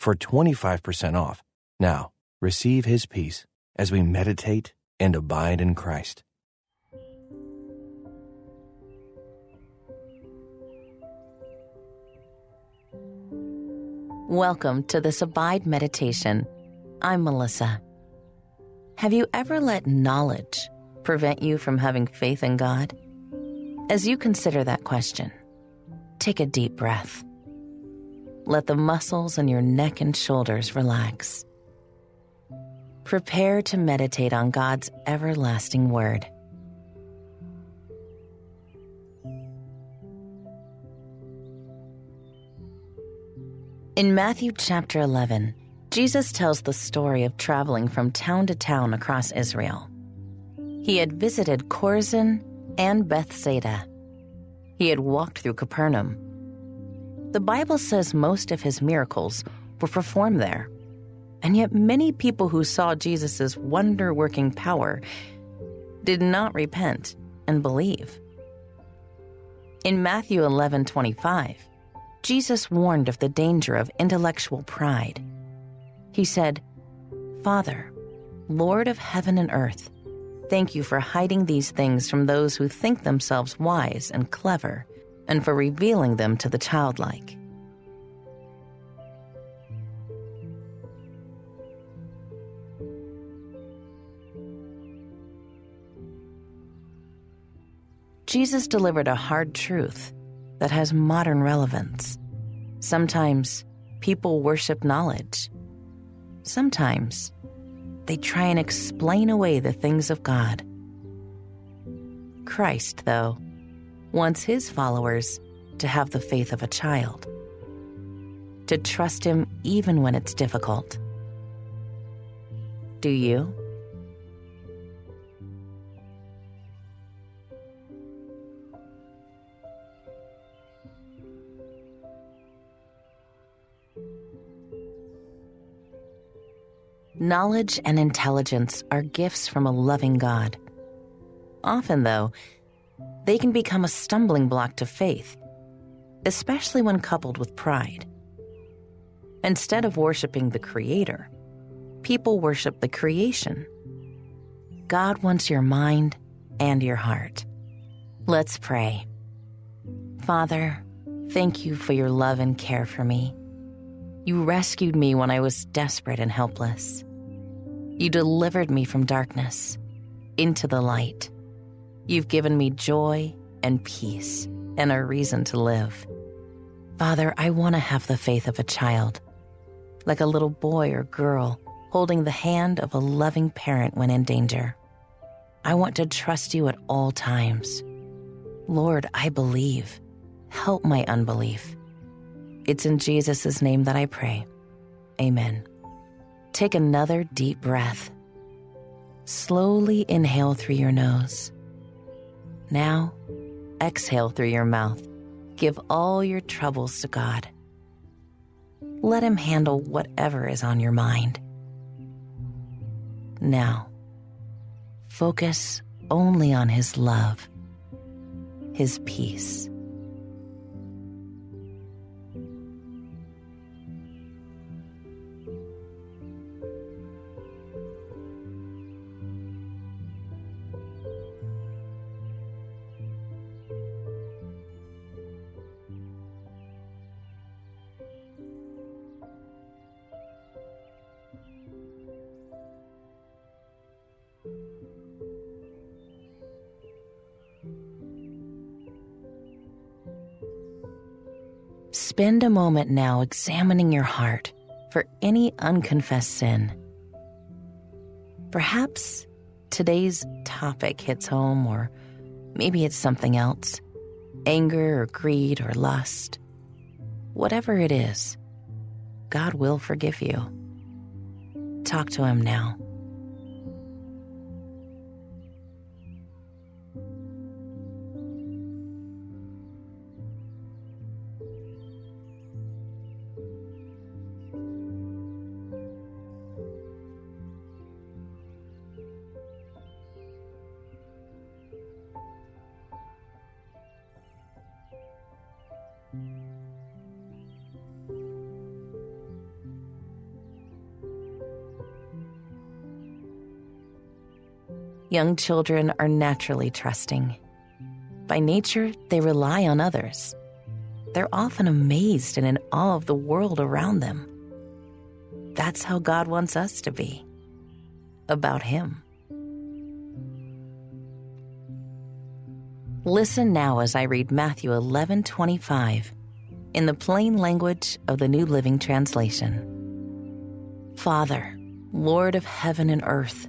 for 25% off. Now, receive his peace as we meditate and abide in Christ. Welcome to this Abide Meditation. I'm Melissa. Have you ever let knowledge prevent you from having faith in God? As you consider that question, take a deep breath let the muscles in your neck and shoulders relax. Prepare to meditate on God's everlasting word. In Matthew chapter 11, Jesus tells the story of traveling from town to town across Israel. He had visited Chorazin and Bethsaida. He had walked through Capernaum the Bible says most of his miracles were performed there. And yet, many people who saw Jesus' wonder working power did not repent and believe. In Matthew 11 25, Jesus warned of the danger of intellectual pride. He said, Father, Lord of heaven and earth, thank you for hiding these things from those who think themselves wise and clever and for revealing them to the childlike. Jesus delivered a hard truth that has modern relevance. Sometimes people worship knowledge. Sometimes they try and explain away the things of God. Christ, though, wants his followers to have the faith of a child, to trust him even when it's difficult. Do you? Knowledge and intelligence are gifts from a loving God. Often, though, they can become a stumbling block to faith, especially when coupled with pride. Instead of worshiping the Creator, people worship the creation. God wants your mind and your heart. Let's pray. Father, thank you for your love and care for me. You rescued me when I was desperate and helpless. You delivered me from darkness into the light. You've given me joy and peace and a reason to live. Father, I want to have the faith of a child, like a little boy or girl holding the hand of a loving parent when in danger. I want to trust you at all times. Lord, I believe. Help my unbelief. It's in Jesus' name that I pray. Amen. Take another deep breath. Slowly inhale through your nose. Now, exhale through your mouth. Give all your troubles to God. Let Him handle whatever is on your mind. Now, focus only on His love, His peace. Spend a moment now examining your heart for any unconfessed sin. Perhaps today's topic hits home, or maybe it's something else anger or greed or lust. Whatever it is, God will forgive you. talk to Him now. Young children are naturally trusting. By nature, they rely on others. They're often amazed and in awe of the world around them. That's how God wants us to be about Him. Listen now as I read Matthew 11:25 in the plain language of the New Living Translation. Father, Lord of heaven and earth,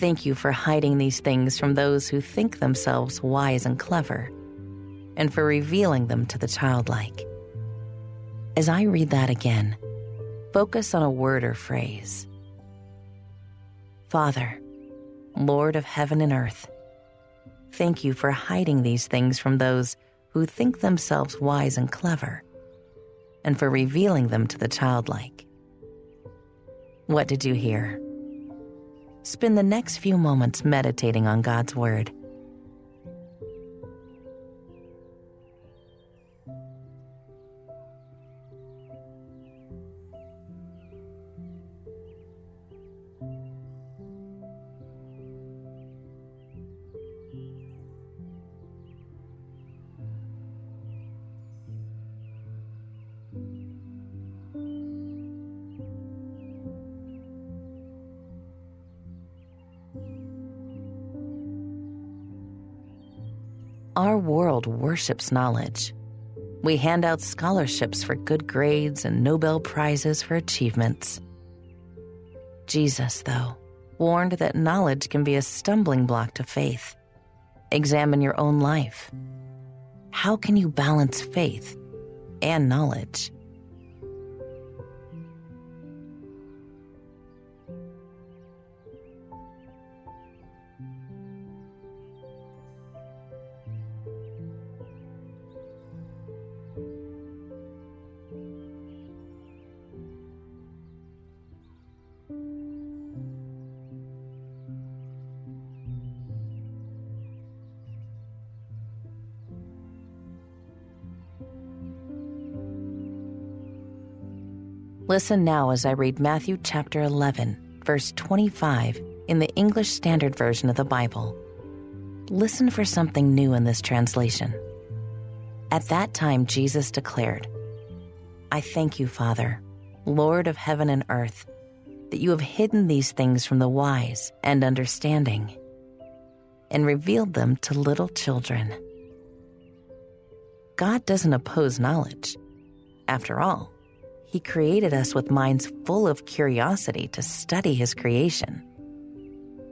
Thank you for hiding these things from those who think themselves wise and clever, and for revealing them to the childlike. As I read that again, focus on a word or phrase. Father, Lord of heaven and earth, thank you for hiding these things from those who think themselves wise and clever, and for revealing them to the childlike. What did you hear? Spend the next few moments meditating on God's Word. Our world worships knowledge. We hand out scholarships for good grades and Nobel Prizes for achievements. Jesus, though, warned that knowledge can be a stumbling block to faith. Examine your own life. How can you balance faith and knowledge? Listen now as I read Matthew chapter 11, verse 25 in the English Standard Version of the Bible. Listen for something new in this translation. At that time, Jesus declared, I thank you, Father, Lord of heaven and earth, that you have hidden these things from the wise and understanding and revealed them to little children. God doesn't oppose knowledge. After all, he created us with minds full of curiosity to study His creation,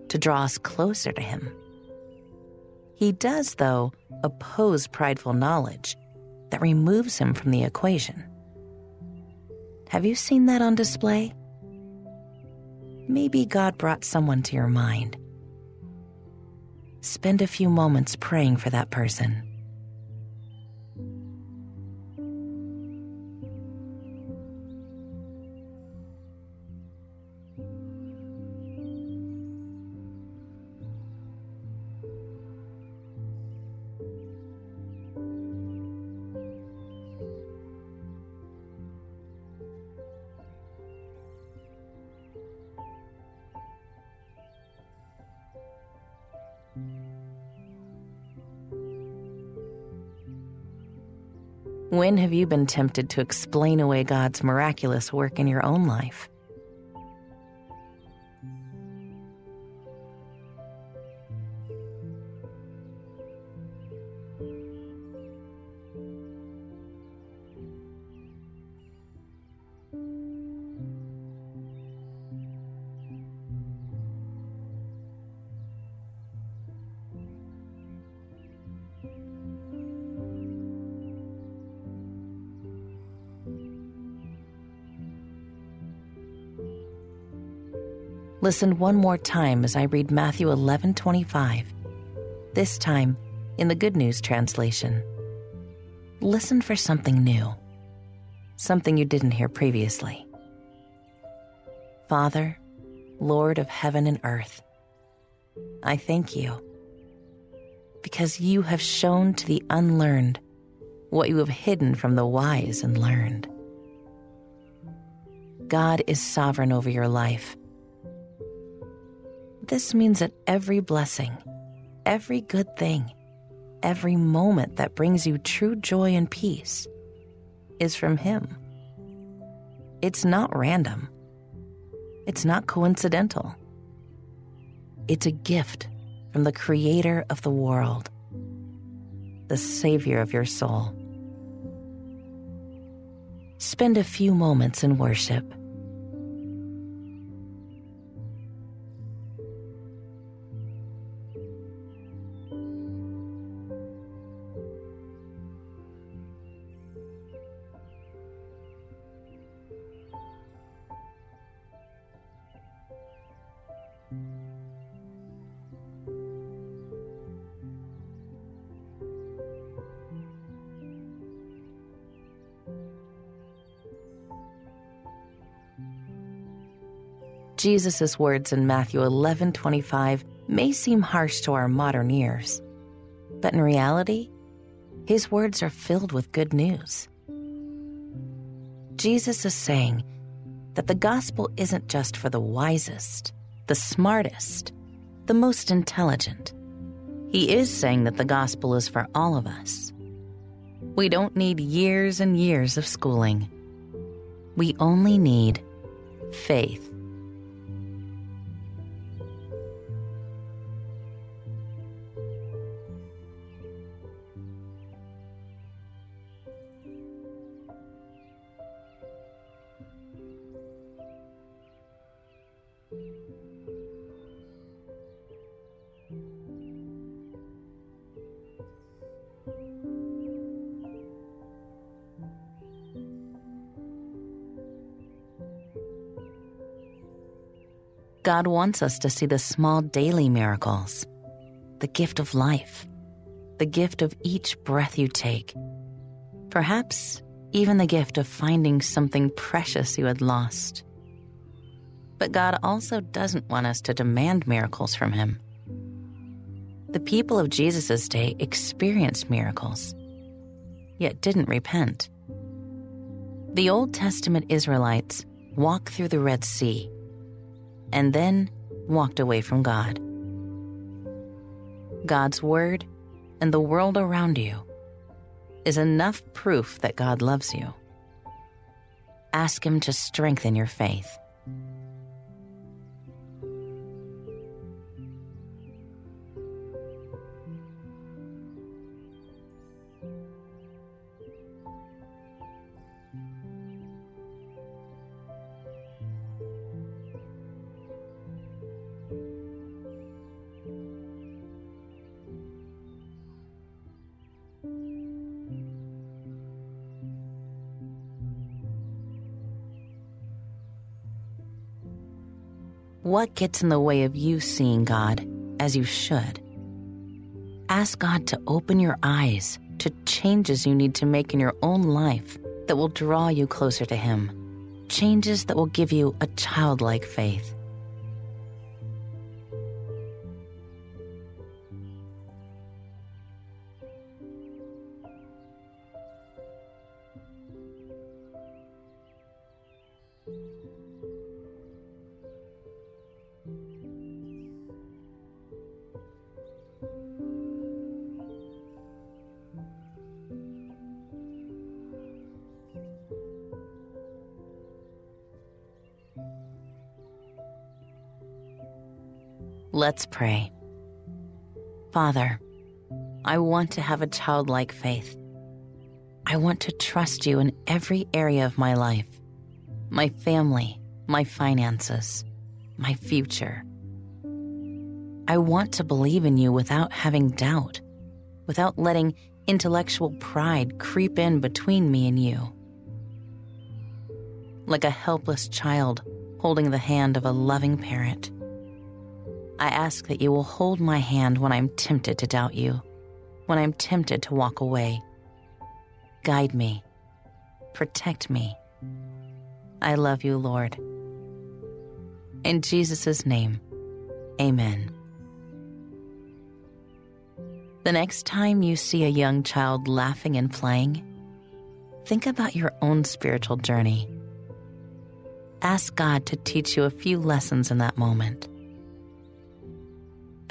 to draw us closer to Him. He does, though, oppose prideful knowledge that removes Him from the equation. Have you seen that on display? Maybe God brought someone to your mind. Spend a few moments praying for that person. When have you been tempted to explain away God's miraculous work in your own life? Listen one more time as I read Matthew 11:25. This time in the Good News translation. Listen for something new. Something you didn't hear previously. Father, Lord of heaven and earth, I thank you because you have shown to the unlearned what you have hidden from the wise and learned. God is sovereign over your life. This means that every blessing, every good thing, every moment that brings you true joy and peace is from Him. It's not random, it's not coincidental. It's a gift from the Creator of the world, the Savior of your soul. Spend a few moments in worship Jesus' words in Matthew 11:25 may seem harsh to our modern ears, but in reality, his words are filled with good news. Jesus is saying that the gospel isn't just for the wisest, the smartest, the most intelligent. He is saying that the gospel is for all of us. We don't need years and years of schooling. We only need faith. God wants us to see the small daily miracles, the gift of life, the gift of each breath you take, perhaps even the gift of finding something precious you had lost. But God also doesn't want us to demand miracles from Him. The people of Jesus' day experienced miracles, yet didn't repent. The Old Testament Israelites walked through the Red Sea and then walked away from God. God's Word and the world around you is enough proof that God loves you. Ask Him to strengthen your faith. What gets in the way of you seeing God as you should? Ask God to open your eyes to changes you need to make in your own life that will draw you closer to Him, changes that will give you a childlike faith. Let's pray. Father, I want to have a childlike faith. I want to trust you in every area of my life my family, my finances, my future. I want to believe in you without having doubt, without letting intellectual pride creep in between me and you. Like a helpless child holding the hand of a loving parent. I ask that you will hold my hand when I'm tempted to doubt you, when I'm tempted to walk away. Guide me, protect me. I love you, Lord. In Jesus' name, amen. The next time you see a young child laughing and playing, think about your own spiritual journey. Ask God to teach you a few lessons in that moment.